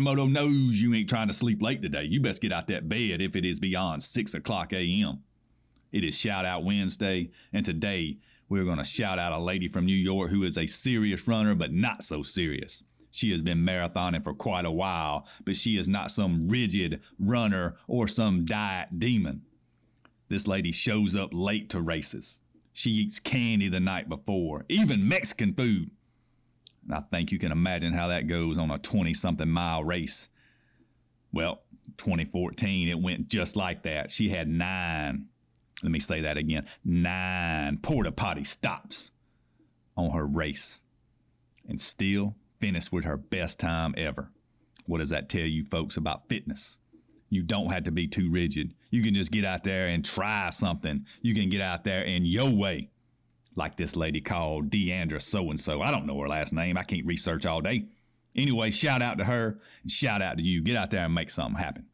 Matsumoto knows you ain't trying to sleep late today. You best get out that bed if it is beyond 6 o'clock a.m. It is Shout Out Wednesday, and today we're going to shout out a lady from New York who is a serious runner, but not so serious. She has been marathoning for quite a while, but she is not some rigid runner or some diet demon. This lady shows up late to races. She eats candy the night before, even Mexican food. And I think you can imagine how that goes on a 20 something mile race. Well, 2014, it went just like that. She had nine, let me say that again, nine porta potty stops on her race and still finished with her best time ever. What does that tell you, folks, about fitness? You don't have to be too rigid. You can just get out there and try something. You can get out there in your way. Like this lady called Deandra so and so. I don't know her last name. I can't research all day. Anyway, shout out to her and shout out to you. Get out there and make something happen.